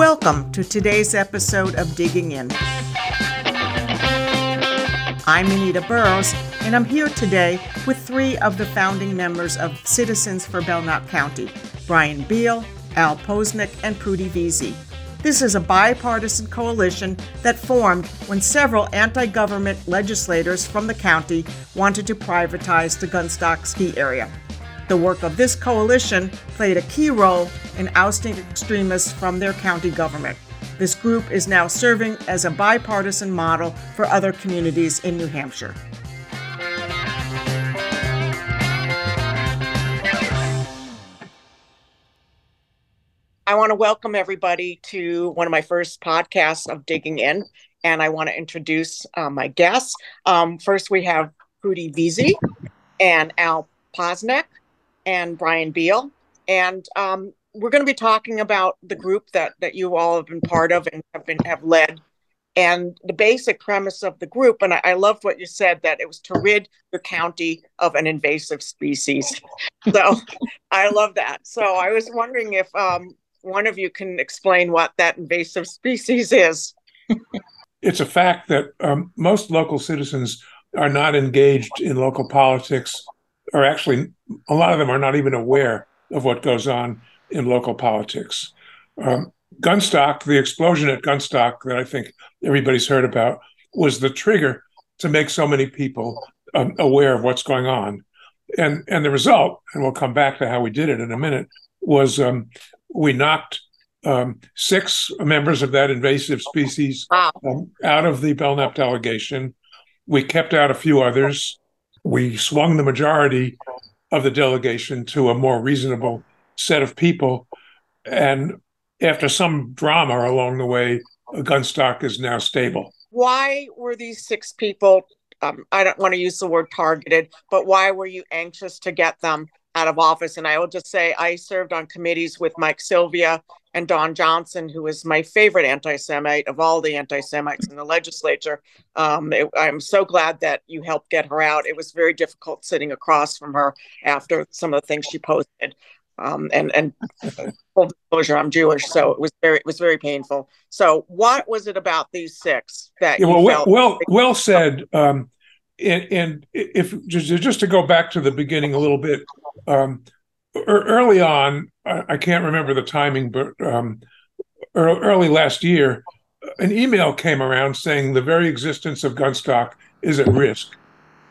Welcome to today's episode of Digging In. I'm Anita Burroughs, and I'm here today with three of the founding members of Citizens for Belknap County Brian Beal, Al Posnick, and Prudy Veazey. This is a bipartisan coalition that formed when several anti government legislators from the county wanted to privatize the Gunstock ski area. The work of this coalition played a key role in ousting extremists from their county government. This group is now serving as a bipartisan model for other communities in New Hampshire. I want to welcome everybody to one of my first podcasts of Digging In, and I want to introduce uh, my guests. Um, first, we have Prudy Veazey and Al Posnick and Brian Beal, and um, we're going to be talking about the group that that you all have been part of and have been have led. And the basic premise of the group and I, I, loved what you said that it was to rid your county of an invasive species. So i love that. So i was wondering if um, one of you can explain what that invasive species is. it's a fact that um, most local citizens are not engaged in local politics, or actually, a lot of them are not even aware of what goes on in local politics. Um, Gunstock, the explosion at Gunstock that I think everybody's heard about, was the trigger to make so many people um, aware of what's going on. And and the result, and we'll come back to how we did it in a minute, was um, we knocked um, six members of that invasive species wow. um, out of the Belknap delegation. We kept out a few others. We swung the majority of the delegation to a more reasonable set of people. And after some drama along the way, Gunstock is now stable. Why were these six people? Um, I don't want to use the word targeted, but why were you anxious to get them out of office. And I will just say I served on committees with Mike Sylvia and Dawn Johnson, who is my favorite anti Semite of all the anti Semites in the legislature. Um, it, I'm so glad that you helped get her out. It was very difficult sitting across from her after some of the things she posted. Um, and and full disclosure, I'm Jewish, so it was very it was very painful. So, what was it about these six that yeah, well, well, well, well said. Um, and, and if just, just to go back to the beginning a little bit, um, early on, I can't remember the timing, but um, early last year, an email came around saying the very existence of Gunstock is at risk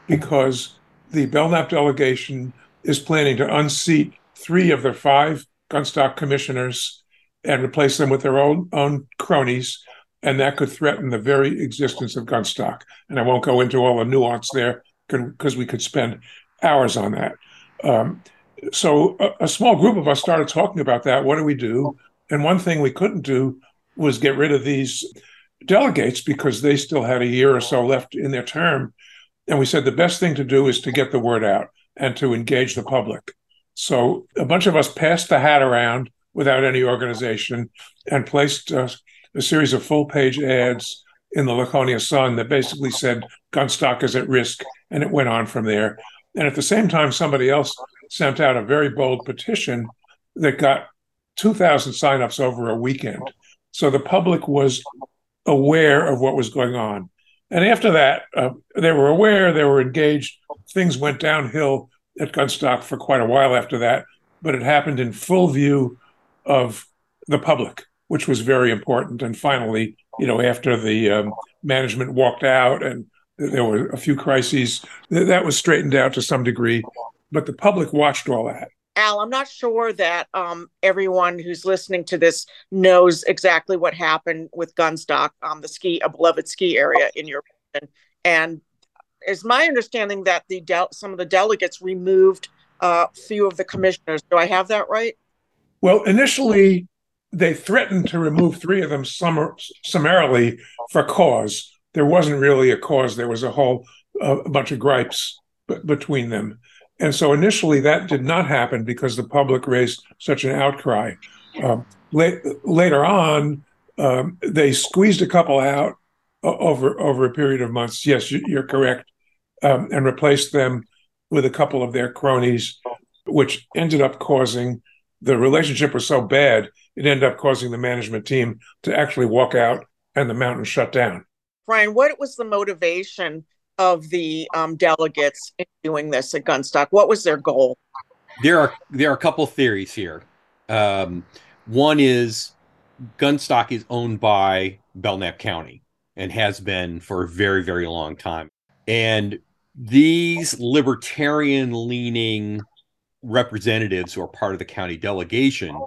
because the Belknap delegation is planning to unseat three of their five Gunstock commissioners and replace them with their own, own cronies and that could threaten the very existence of Gunstock. And I won't go into all the nuance there because we could spend hours on that. Um, so a, a, small group of us started talking about that. What do we do? And one thing we couldn't do was get rid of these delegates because they still had a year or so left in their term. And we said the best thing to do is to get the word out and to engage the public. So a bunch of us passed the hat around without any organization and placed a series of full page ads in the Laconia Sun that basically said Gunstock is at risk, and it went on from there. And at the same time, somebody else sent out a very bold petition that got 2,000 signups over a weekend. So the public was aware of what was going on. And after that, uh, they were aware, they were engaged. Things went downhill at Gunstock for quite a while after that, but it happened in full view of the public which was very important. And finally, you know, after the um, management walked out and there were a few crises, that was straightened out to some degree. But the public watched all that. Al, I'm not sure that um, everyone who's listening to this knows exactly what happened with Gunstock, um, the ski, a beloved ski area in your region. And is my understanding that the del- some of the delegates removed a uh, few of the commissioners. Do I have that right? Well, initially, they threatened to remove three of them summarily for cause. There wasn't really a cause. There was a whole uh, bunch of gripes b- between them. And so initially that did not happen because the public raised such an outcry. Um, late, later on, um, they squeezed a couple out uh, over over a period of months. Yes, you're correct, um, and replaced them with a couple of their cronies, which ended up causing the relationship was so bad, it ended up causing the management team to actually walk out and the mountain shut down. Brian, what was the motivation of the um, delegates in doing this at Gunstock? What was their goal? There are there are a couple theories here. Um, one is Gunstock is owned by Belknap County and has been for a very very long time, and these libertarian leaning representatives who are part of the county delegation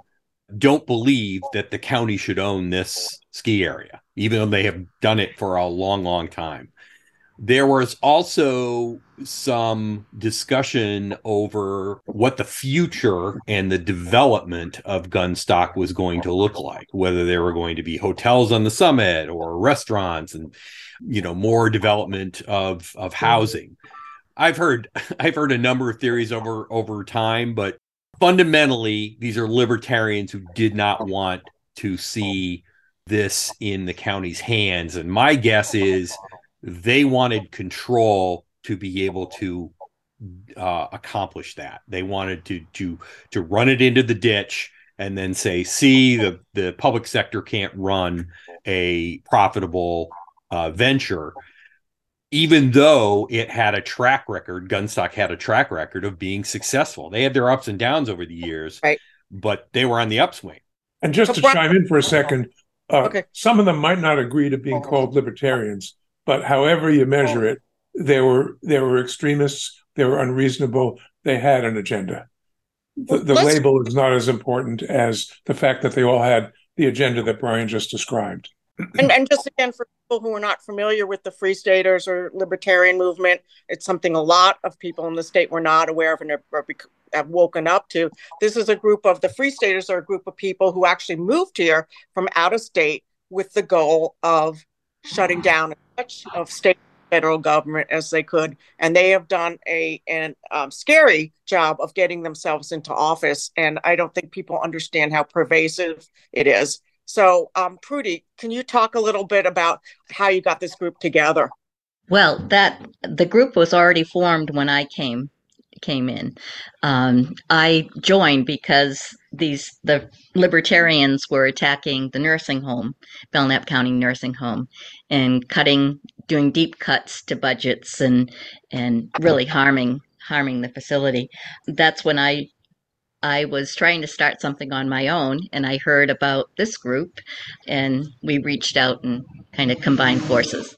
don't believe that the county should own this ski area, even though they have done it for a long, long time. There was also some discussion over what the future and the development of Gunstock was going to look like, whether there were going to be hotels on the summit or restaurants and you know more development of of housing. I've heard I've heard a number of theories over over time, but fundamentally these are libertarians who did not want to see this in the county's hands and my guess is they wanted control to be able to uh, accomplish that. They wanted to to to run it into the ditch and then say, "See, the the public sector can't run a profitable uh, venture." Even though it had a track record, Gunstock had a track record of being successful. They had their ups and downs over the years, right. but they were on the upswing. And just to chime in for a second, uh, okay. some of them might not agree to being called libertarians, but however you measure it, they were they were extremists. They were unreasonable. They had an agenda. The, the label is not as important as the fact that they all had the agenda that Brian just described. And, and just again, for people who are not familiar with the Free Staters or libertarian movement, it's something a lot of people in the state were not aware of and have woken up to. This is a group of the Free Staters are a group of people who actually moved here from out of state with the goal of shutting down as much of state federal government as they could, and they have done a an um, scary job of getting themselves into office. And I don't think people understand how pervasive it is. So, um, Prudy, can you talk a little bit about how you got this group together? Well, that the group was already formed when I came came in. Um, I joined because these the libertarians were attacking the nursing home, Belknap County Nursing Home, and cutting, doing deep cuts to budgets and and really harming harming the facility. That's when I I was trying to start something on my own and I heard about this group and we reached out and kind of combined forces.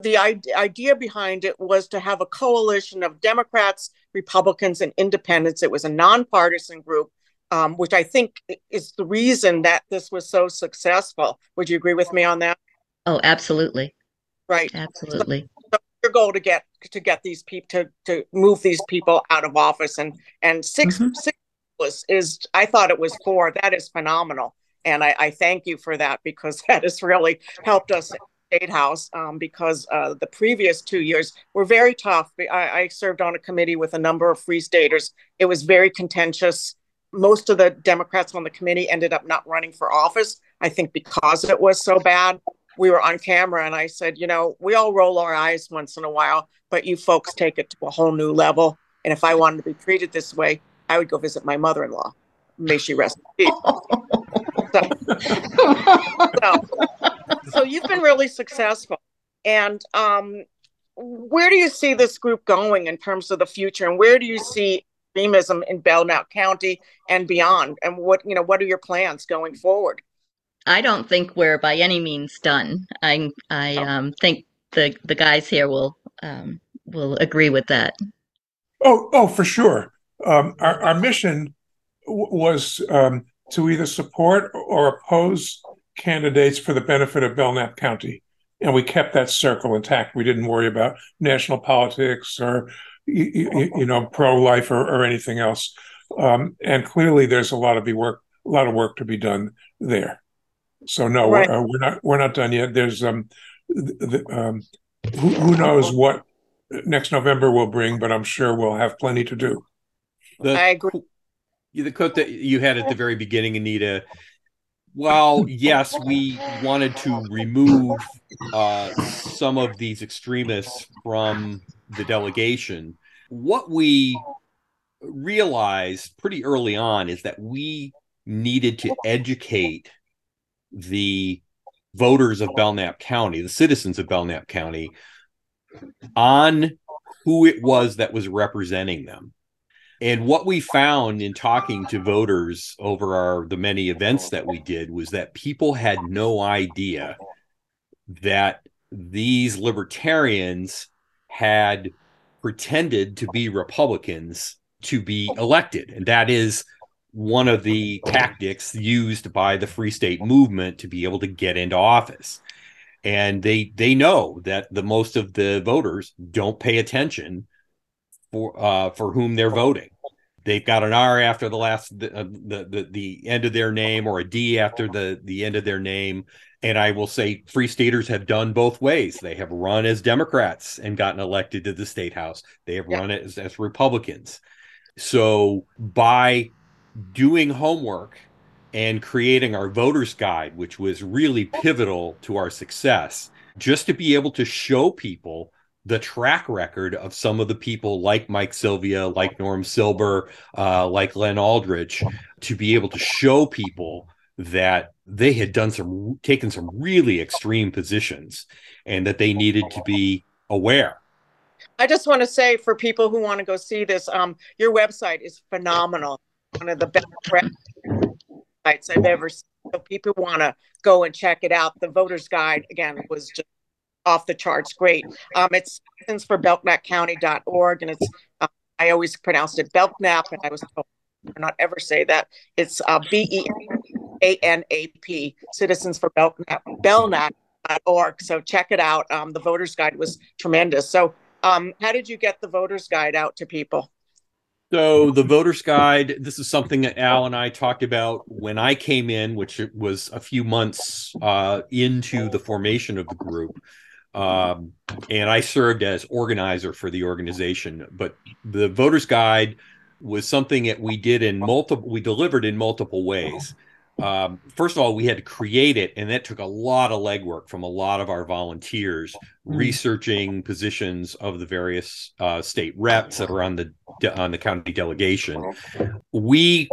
The idea behind it was to have a coalition of Democrats, Republicans, and independents. It was a nonpartisan group, um, which I think is the reason that this was so successful. Would you agree with me on that? Oh, absolutely. Right. Absolutely. So, your goal to get to get these people to to move these people out of office and and 6 mm-hmm. six was is I thought it was four. That is phenomenal, and I, I thank you for that because that has really helped us State House um, because uh, the previous two years were very tough. I, I, served on a committee with a number of free staters. It was very contentious. Most of the Democrats on the committee ended up not running for office. I think because it was so bad. We were on camera, and I said, you know, we all roll our eyes once in a while, but you folks take it to a whole new level. And if I wanted to be treated this way, I would go visit my mother in law. May she rest in peace. so, so, so, you've been really successful. And um, where do you see this group going in terms of the future? And where do you see extremism in Belknap County and beyond? And what you know, what are your plans going forward? I don't think we're by any means done. I I oh. um, think the the guys here will um, will agree with that. Oh, oh, for sure. Um, our, our, mission w- was um, to either support or oppose candidates for the benefit of Belknap County. And we kept that circle intact. We didn't worry about national politics or, you, you know, pro life or, or, anything else. Um, and clearly, there's a lot of be work, a lot of work to be done there. So no, right. we're, uh, we're, not we're not done yet. There's um, the, um, who, who knows what next November will bring, but I'm sure we'll have plenty to do. The, I agree. The quote that you had at the very beginning, Anita. Well, yes, we wanted to remove uh, some of these extremists from the delegation. What we realized pretty early on is that we needed to educate the voters of Belknap County, the citizens of Belknap County, on who it was that was representing them. And what we found in talking to voters over our the many events that we did was that people had no idea that these libertarians had pretended to be Republicans to be elected. And that is one of the tactics used by the Free State movement to be able to get into office. And they they know that the most of the voters don't pay attention for uh, for whom they're voting. They've got an R after the last the, uh, the, the the end of their name or a D after the the end of their name. And I will say, free staters have done both ways. They have run as Democrats and gotten elected to the state house. They have yeah. run as, as Republicans. So by doing homework and creating our voters guide, which was really pivotal to our success, just to be able to show people the track record of some of the people like Mike Sylvia, like Norm Silber, uh, like Glenn Aldrich, to be able to show people that they had done some taken some really extreme positions and that they needed to be aware I just want to say for people who want to go see this, um, your website is phenomenal. One of the best sites I've ever seen. So people want to go and check it out. The voter's guide again was just off the charts. Great. Um, it's for belknapcounty.org and it's uh, I always pronounced it Belknap and I was told not ever say that. It's uh, B E A N A P Citizens for Belknap Belknap.org. So check it out. Um, the voter's guide was tremendous. So um, how did you get the voter's guide out to people? So the voter's guide, this is something that Al and I talked about when I came in, which it was a few months uh, into the formation of the group. Um, and I served as organizer for the organization. But the voter's guide was something that we did in multiple, we delivered in multiple ways um, first of all, we had to create it, and that took a lot of legwork from a lot of our volunteers mm-hmm. researching positions of the various uh, state reps that are on the on the county delegation. We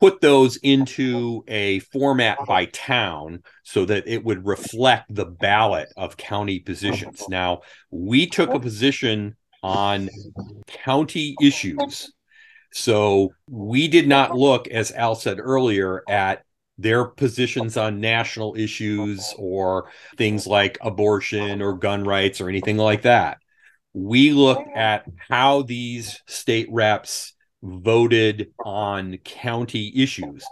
put those into a format by town so that it would reflect the ballot of county positions. Now, we took a position on county issues. So we did not look, as Al said earlier, at their positions on national issues or things like abortion or gun rights or anything like that. We look at how these state reps voted on county issues.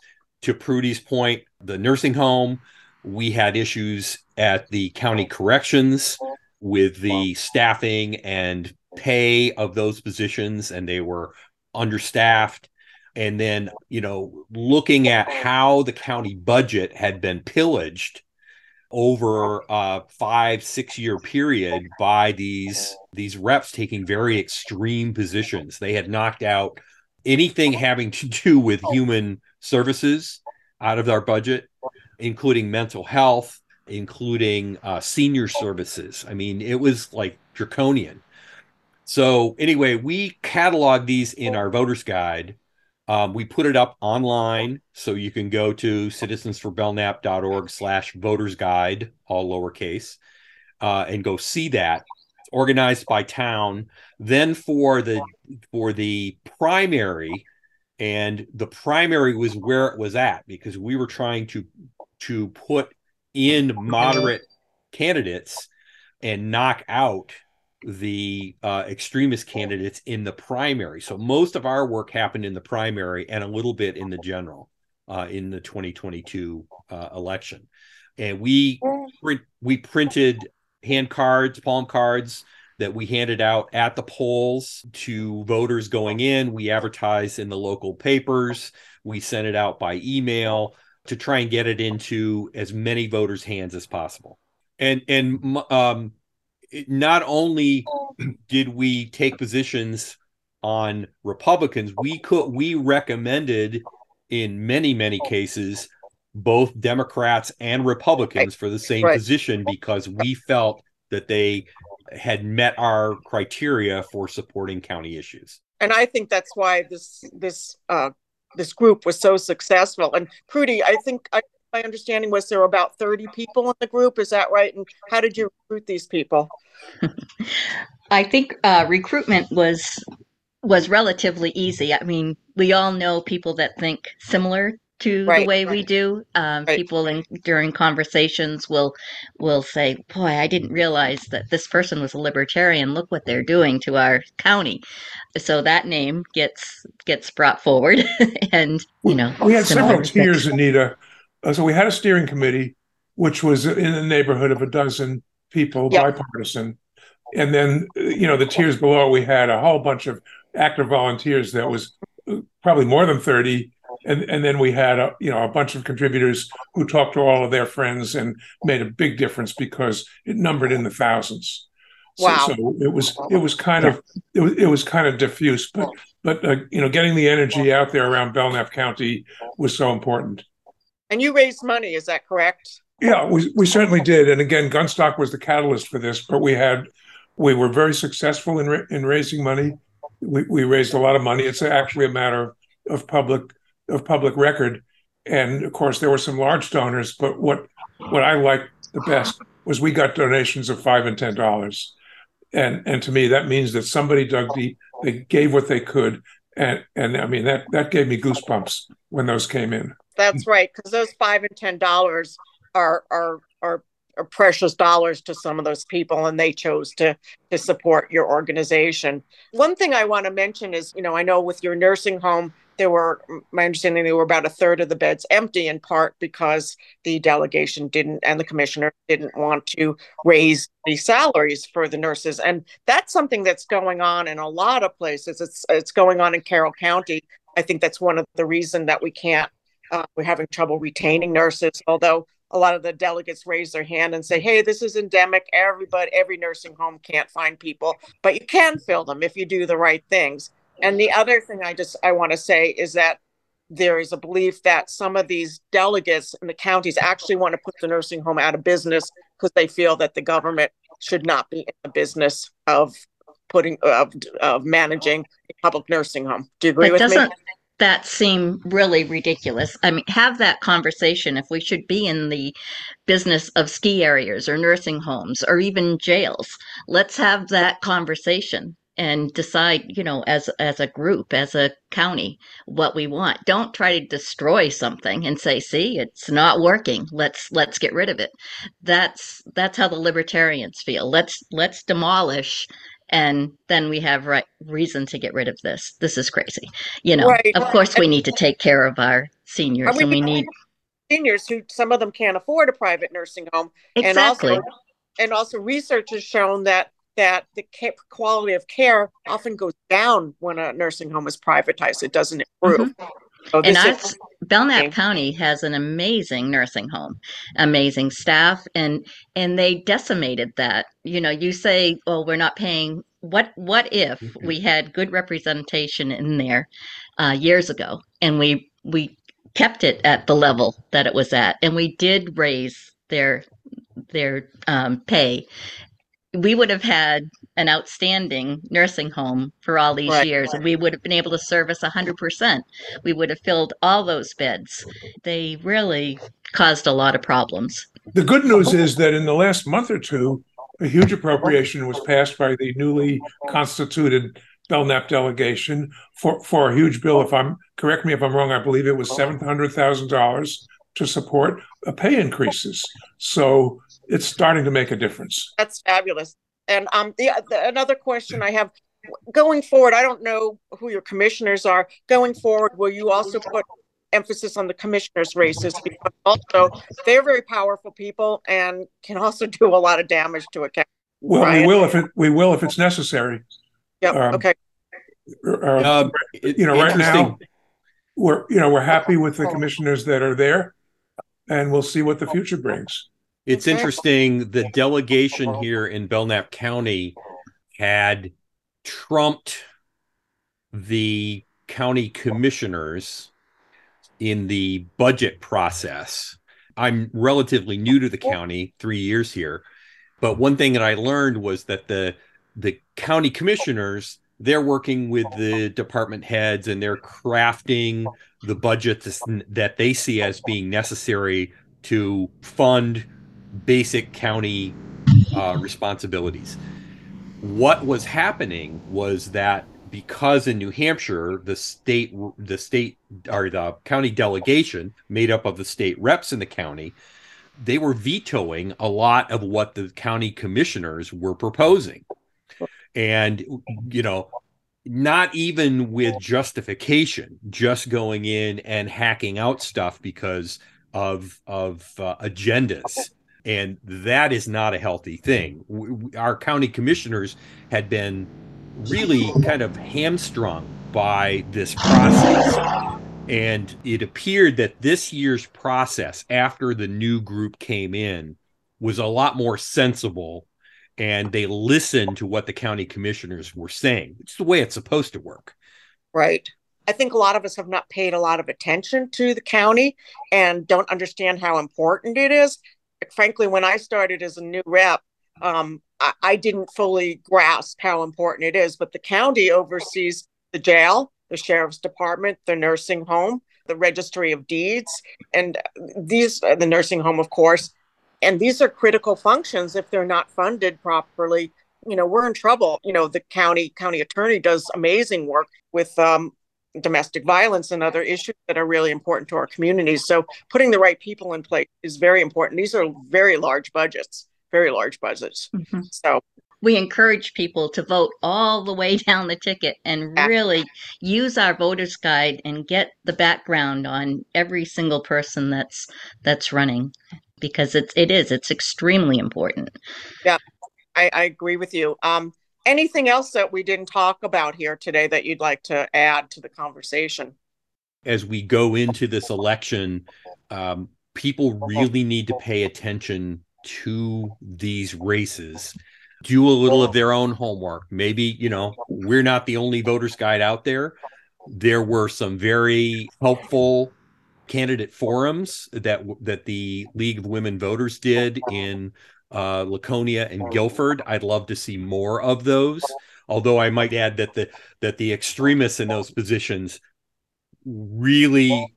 To Prudy's point, the nursing home, we had issues at the county corrections with the staffing and pay of those positions, and they were understaffed and then you know looking at how the county budget had been pillaged over a five six year period by these these reps taking very extreme positions they had knocked out anything having to do with human services out of our budget including mental health including uh, senior services. I mean it was like draconian. So anyway we cataloged these in our voters guide. Um, we put it up online, so you can go to citizensforbelknap.org slash voters guide, all lowercase, uh, and go see that. Organized by town. Then for the for the primary, and the primary was where it was at because we were trying to to put in moderate candidates and knock out the uh, extremist candidates in the primary. So most of our work happened in the primary and a little bit in the general uh, in the 2022 uh, election. And we print, we printed hand cards, palm cards that we handed out at the polls to voters going in. We advertised in the local papers. We sent it out by email to try and get it into as many voters' hands as possible. And and um, not only did we take positions on Republicans, we could we recommended in many many cases both Democrats and Republicans for the same right. position because we felt that they had met our criteria for supporting county issues. And I think that's why this this uh, this group was so successful. And Prudy, I think I, my understanding was there were about 30 people in the group. Is that right? And how did you recruit these people? I think uh, recruitment was was relatively easy. I mean, we all know people that think similar to Right, the way right. we do. Um, Right. People in during conversations will will say, "Boy, I didn't realize that this person was a libertarian. Look what they're doing to our county." So that name gets gets brought forward, and you know, We had several similar tiers, Anita. Uh, so we had a steering committee, which was in the neighborhood of a dozen people, Yep. bipartisan. And then, uh, you know, the tiers below, we had a whole bunch of active volunteers that was uh, probably more than 30. And, and then we had, a, you know, a bunch of contributors who talked to all of their friends and made a big difference because it numbered in the thousands. So, Wow. so it was it was kind of it was it was kind of diffuse, but but uh, you know, getting the energy out there around Belknap County was so important. And you raised money, is that correct? Yeah, we we certainly did, and again, Gunstock was the catalyst for this. But we had we were very successful in in raising money. We we raised a lot of money. It's actually a matter of public of public record, and of course there were some large donors. But what what I liked the best was we got donations of five and ten dollars, and and to me that means that somebody dug deep. They gave what they could, and and I mean that that gave me goosebumps when those came in. That's right, because those five and ten dollars are are are are precious dollars to some of those people, and they chose to to support your organization. One thing I want to mention is, you know, I know with your nursing home, there were my understanding there were about a third of the beds empty, in part because the delegation didn't and the commissioner didn't want to raise the salaries for the nurses, and that's something that's going on in a lot of places. It's it's going on in Carroll County. I think that's one of the reason that we can't uh, we're having trouble retaining nurses, although a lot of the delegates raise their hand and say, hey, this is endemic. Everybody, every nursing home can't find people, but you can fill them if you do the right things. And the other thing I just I want to say is that there is a belief that some of these delegates in the counties actually want to put the nursing home out of business because they feel that the government should not be in the business of putting of, of managing a public nursing home. Do you agree But with me? doesn't that seem really ridiculous? I mean, have that conversation if we should be in the business of ski areas or nursing homes or even jails. Let's have that conversation and decide, you know, as as a group, as a county, what we want. Don't try to destroy something and say, "See, it's not working. Let's let's get rid of it." That's that's how the libertarians feel. Let's let's demolish and then we have right reason to get rid of this. This is crazy. You know, Right. of course we need to take care of our seniors we and we need- need seniors who some of them can't afford a private nursing home and also and also research has shown that that the quality of care often goes down when a nursing home is privatized it doesn't improve Mm-hmm. And this I, is Belknap Okay. County has an amazing nursing home, amazing staff, and and they decimated that. You know, you say, "Well, we're not paying." What what if Mm-hmm. we had good representation in there uh, years ago, and we we kept it at the level that it was at, and we did raise their their um, pay. We would have had an outstanding nursing home for all these Right. years, and we would have been able to service 100% we would have filled all those beds. They really caused a lot of problems. The good news is that in the last month or two, a huge appropriation was passed by the newly constituted Belknap delegation for, for a huge bill. If I'm correct me if I'm wrong, I believe it was seven hundred thousand dollars to support uh, pay increases. So it's starting to make a difference. that's fabulous and um the, the another question i have going forward i don't know who your commissioners are going forward will you also put emphasis on the commissioners races because also they're very powerful people and can also do a lot of damage to a county Well, we will if it we will if it's necessary. Yeah. Um, okay Uh, Um, you know, right now we're you know we're happy with the commissioners that are there, and we'll see what the future brings. It's interesting. The delegation here in Belknap County had trumped the county commissioners in the budget process. I'm relatively new to the county, three years here, but one thing that I learned was that the the county commissioners they're working with the department heads and they're crafting the budgets that they see as being necessary to fund basic county uh, responsibilities. What was happening was that because in New Hampshire the state the state or the county delegation made up of the state reps in the county they were vetoing a lot of what the county commissioners were proposing and you know not even with justification just going in and hacking out stuff because of of uh, agendas and that is not a healthy thing our county commissioners had been really kind of hamstrung by this process. And it appeared that this year's process, after the new group came in, was a lot more sensible and they listened to what the county commissioners were saying, is the way it's supposed to work. Right. I think a lot of us have not paid a lot of attention to the county and don't understand how important it is. Frankly, when I started as a new rep, um, I, I didn't fully grasp how important it is, but the county oversees the jail, the sheriff's department, the nursing home, the registry of deeds, and these, uh, the nursing home, of course. And these are critical functions. If they're not funded properly, you know, we're in trouble. You know, the county county attorney does amazing work with um, domestic violence and other issues that are really important to our communities. So putting the right people in place is very important. These are very large budgets very large budgets. Mm-hmm. So we encourage people to vote all the way down the ticket and really use our voters guide and get the background on every single person that's that's running because it's it is it's extremely important yeah i, I agree with you um anything else that we didn't talk about here today that you'd like to add to the conversation? As we go into this election um, people really need to pay attention to these races. Do a little of their own homework. Maybe you know we're not the only voters guide out there. There were some very helpful candidate forums that that the league of women voters did in uh, laconia and gilford. i'd love to see more of those although i might add that the that the extremists in those positions really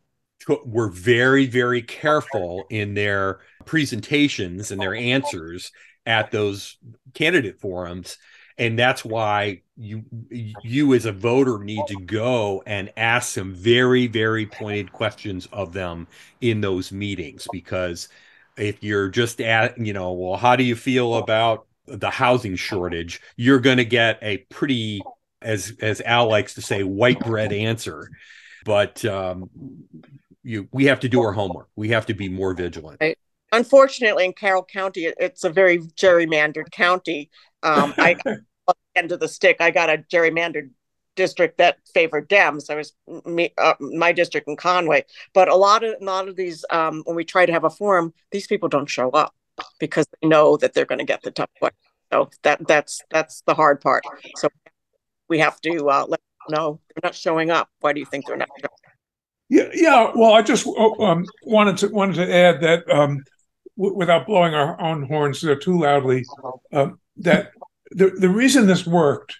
were very very careful in their presentations and their answers at those candidate forums. And that's why you you as a voter need to go and ask some very very pointed questions of them in those meetings because if you're just at you know well how do you feel about the housing shortage? You're going to get a pretty as as al likes to say white bread answer. But um you we have to do our homework. We have to be more vigilant. Right. Unfortunately in carroll county it's a very gerrymandered county. Um, i end of the stick i got a gerrymandered district that favored dems i was me, uh, my district in conway. But a lot of a lot of these um, when we try to have a forum these people don't show up because they know that they're going to get the tough question so that that's that's the hard part. So we have to uh, let them know they're not showing up. Why do you think they're not showing up? Yeah, yeah. Well, I just oh, um, wanted to wanted to add that um, without blowing our own horns too loudly, um, that the, the reason this worked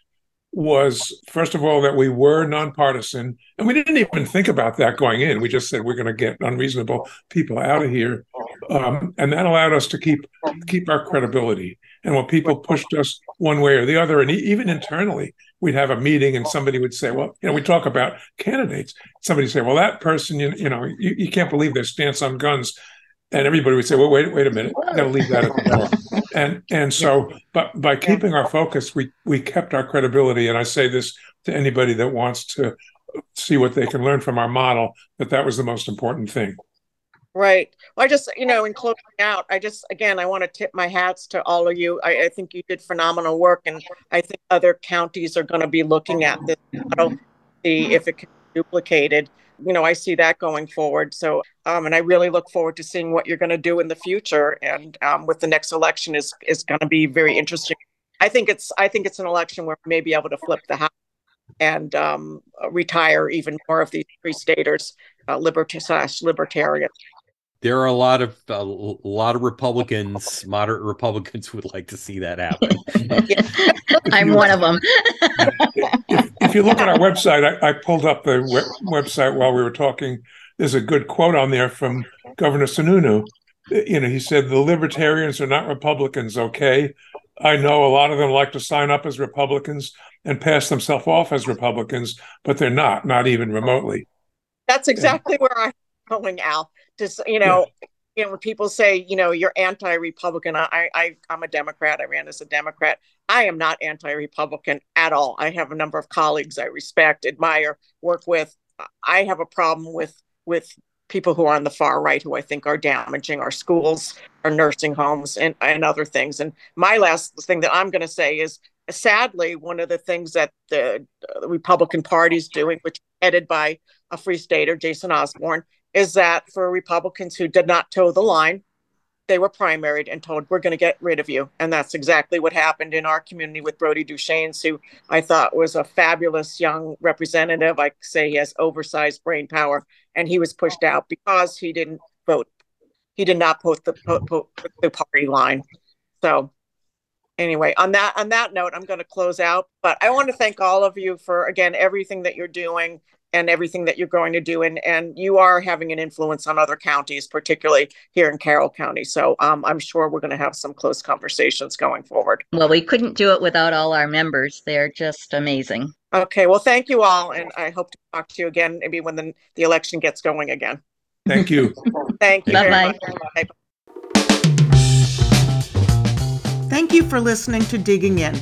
was, first of all, that we were nonpartisan. And we didn't even think about that going in. We just said we're going to get unreasonable people out of here. Um, and that allowed us to keep keep our credibility. And when people pushed us one way or the other, and even internally, we'd have a meeting and somebody would say, well, you know, we talk about candidates. Somebody say, well, that person, you, you know, you, you can't believe their stance on guns and everybody would say, "Well, wait, wait a minute, I got to leave that at the door." and and so, but by keeping our focus, we we kept our credibility. And I say this to anybody that wants to see what they can learn from our model that that was the most important thing. Right. Well, I just, you know, in closing out, I just, again, I want to tip my hats to all of you. I, I think you did phenomenal work, and I think other counties are going to be looking at this model, see if it can be duplicated you know, I see that going forward. So, um, and I really look forward to seeing what you're going to do in the future. And um, with the next election is is going to be very interesting. I think it's I think it's an election where we may be able to flip the house and um, retire even more of these free staters, uh, liberty slash libertarians. There are a lot of a lot of Republicans, moderate Republicans, would like to see that happen. I'm one of them. if, if, you look at our website, I, I pulled up the web, website while we were talking. There's a good quote on there from Governor Sununu. Uh, you know, he said the libertarians are not Republicans. Okay, I know a lot of them like to sign up as Republicans and pass themselves off as Republicans, but they're not, not even remotely. That's exactly yeah. where I'm going, Al. Just you know, yeah. you know, when people say, you know, you're anti-Republican, I, I, I'm a Democrat. I ran as a Democrat. I am not anti-Republican at all. I have a number of colleagues I respect, admire, work with. I have a problem with with people who are on the far right who I think are damaging our schools, our nursing homes, and, and other things. And my last thing that I'm going to say is sadly, one of the things that the, the Republican Party is doing, which headed by a free stater, Jason Osborne, is that for Republicans who did not toe the line, they were primaried and told, we're going to get rid of you. And that's exactly what happened in our community with Brodie Deshaies, who I thought was a fabulous young representative. I say he has oversized brain power, and he was pushed out because he didn't vote. He did not vote the, vote the party line. So anyway, on that on that note, I'm going to close out. But I want to thank all of you for again everything that you're doing and everything that you're going to do. And, and you are having an influence on other counties, particularly here in Carroll County. So um, I'm sure we're going to have some close conversations going forward. Well, we couldn't do it without all our members. They're just amazing. Okay. Well, thank you all. And I hope to talk to you again, maybe when the, the election gets going again. Thank you. thank you. Bye bye. Thank you for listening to Digging In.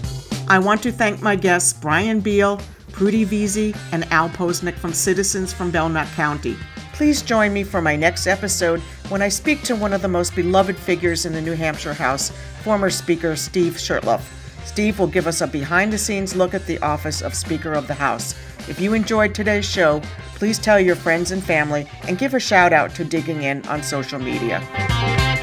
I want to thank my guests, Brian Beal, Prudy Veazey, and Al Posnick from Citizens from Belknap County. Please join me for my next episode when I speak to one of the most beloved figures in the New Hampshire House, former Speaker Steve Shurtleff. Steve will give us a behind the scenes look at the office of Speaker of the House. If you enjoyed today's show, please tell your friends and family and give a shout out to Digging In on social media.